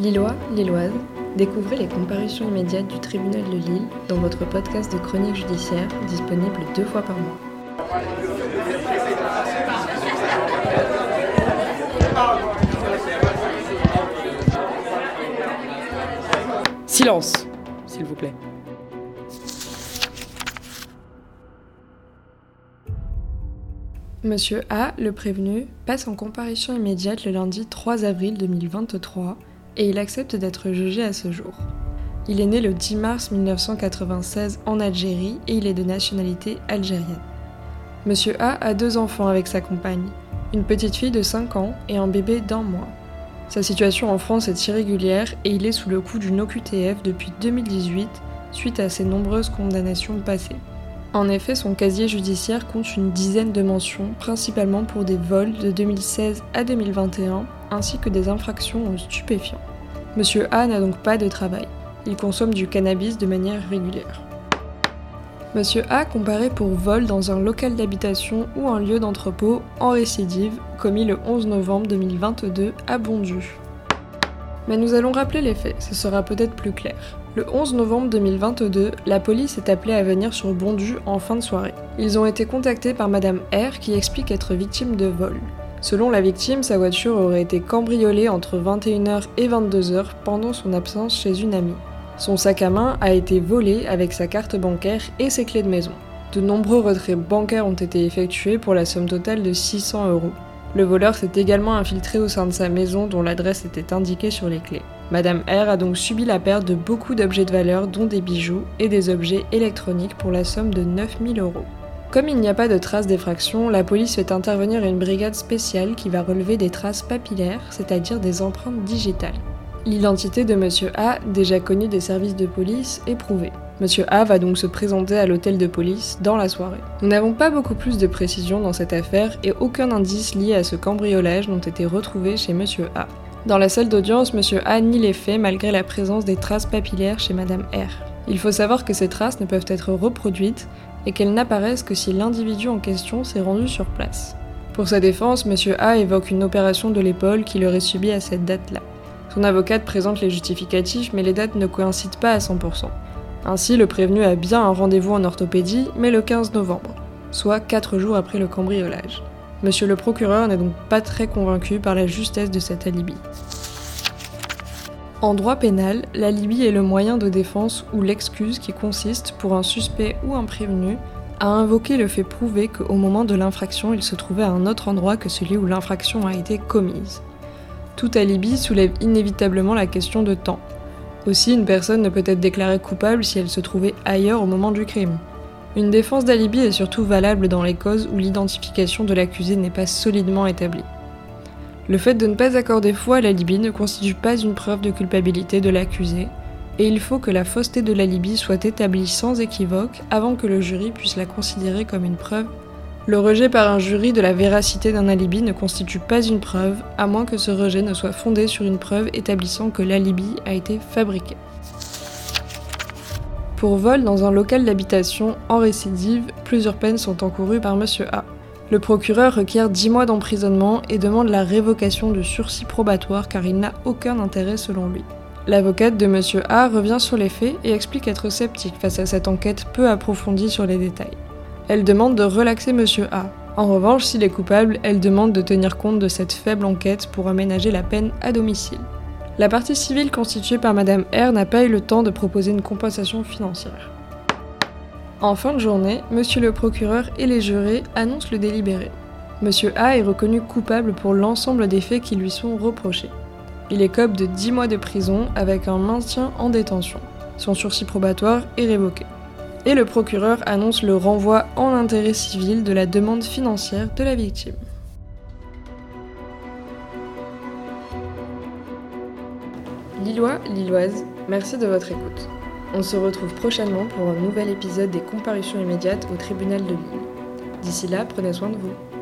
Lillois, Lilloise, découvrez les comparutions immédiates du tribunal de Lille dans votre podcast de chronique judiciaire disponible deux fois par mois. Silence, s'il vous plaît. Monsieur A, le prévenu, passe en comparution immédiate le lundi 3 avril 2023 et il accepte d'être jugé à ce jour. Il est né le 10 mars 1996 en Algérie et il est de nationalité algérienne. Monsieur A a deux enfants avec sa compagne, une petite fille de 5 ans et un bébé d'un mois. Sa situation en France est irrégulière et il est sous le coup d'une OQTF depuis 2018 suite à ses nombreuses condamnations passées. En effet, son casier judiciaire compte une dizaine de mentions, principalement pour des vols de 2016 à 2021, ainsi que des infractions aux stupéfiants. Monsieur A n'a donc pas de travail. Il consomme du cannabis de manière régulière. Monsieur A comparé pour vol dans un local d'habitation ou un lieu d'entrepôt en récidive, commis le 11 novembre 2022 à Bondu. Mais nous allons rappeler les faits, ce sera peut-être plus clair. Le 11 novembre 2022, la police est appelée à venir sur Bondu en fin de soirée. Ils ont été contactés par Madame R qui explique être victime de vol. Selon la victime, sa voiture aurait été cambriolée entre 21h et 22h pendant son absence chez une amie. Son sac à main a été volé avec sa carte bancaire et ses clés de maison. De nombreux retraits bancaires ont été effectués pour la somme totale de 600 euros. Le voleur s'est également infiltré au sein de sa maison dont l'adresse était indiquée sur les clés. Madame R a donc subi la perte de beaucoup d'objets de valeur, dont des bijoux et des objets électroniques pour la somme de 9000 euros. Comme il n'y a pas de traces d'effraction, la police fait intervenir une brigade spéciale qui va relever des traces papillaires, c'est-à-dire des empreintes digitales. L'identité de Monsieur A, déjà connu des services de police, est prouvée. Monsieur A va donc se présenter à l'hôtel de police dans la soirée. Nous n'avons pas beaucoup plus de précisions dans cette affaire et aucun indice lié à ce cambriolage n'ont été retrouvés chez Monsieur A. Dans la salle d'audience, Monsieur A nie les faits malgré la présence des traces papillaires chez Madame R. Il faut savoir que ces traces ne peuvent être reproduites et qu'elles n'apparaissent que si l'individu en question s'est rendu sur place. Pour sa défense, Monsieur A évoque une opération de l'épaule qu'il aurait subie à cette date-là. Son avocate présente les justificatifs, mais les dates ne coïncident pas à 100%. Ainsi, le prévenu a bien un rendez-vous en orthopédie, mais le 15 novembre, soit 4 jours après le cambriolage. Monsieur le procureur n'est donc pas très convaincu par la justesse de cet alibi. En droit pénal, l'alibi est le moyen de défense ou l'excuse qui consiste, pour un suspect ou un prévenu, à invoquer le fait prouvé qu'au moment de l'infraction, il se trouvait à un autre endroit que celui où l'infraction a été commise. Tout alibi soulève inévitablement la question de temps. Aussi, une personne ne peut être déclarée coupable si elle se trouvait ailleurs au moment du crime. Une défense d'alibi est surtout valable dans les causes où l'identification de l'accusé n'est pas solidement établie. Le fait de ne pas accorder foi à l'alibi ne constitue pas une preuve de culpabilité de l'accusé, et il faut que la fausseté de l'alibi soit établie sans équivoque avant que le jury puisse la considérer comme une preuve. Le rejet par un jury de la véracité d'un alibi ne constitue pas une preuve, à moins que ce rejet ne soit fondé sur une preuve établissant que l'alibi a été fabriqué. Pour vol dans un local d'habitation en récidive, plusieurs peines sont encourues par Monsieur A. Le procureur requiert 10 mois d'emprisonnement et demande la révocation du sursis probatoire car il n'a aucun intérêt selon lui. L'avocate de Monsieur A revient sur les faits et explique être sceptique face à cette enquête peu approfondie sur les détails. Elle demande de relaxer Monsieur A. En revanche, s'il est coupable, elle demande de tenir compte de cette faible enquête pour aménager la peine à domicile. La partie civile constituée par Madame R n'a pas eu le temps de proposer une compensation financière. En fin de journée, Monsieur le procureur et les jurés annoncent le délibéré. Monsieur A est reconnu coupable pour l'ensemble des faits qui lui sont reprochés. Il écope de 10 mois de prison avec un maintien en détention. Son sursis probatoire est révoqué. Et le procureur annonce le renvoi en intérêt civil de la demande financière de la victime. Lillois, Lilloise, merci de votre écoute. On se retrouve prochainement pour un nouvel épisode des comparutions immédiates au tribunal de Lille. D'ici là, prenez soin de vous.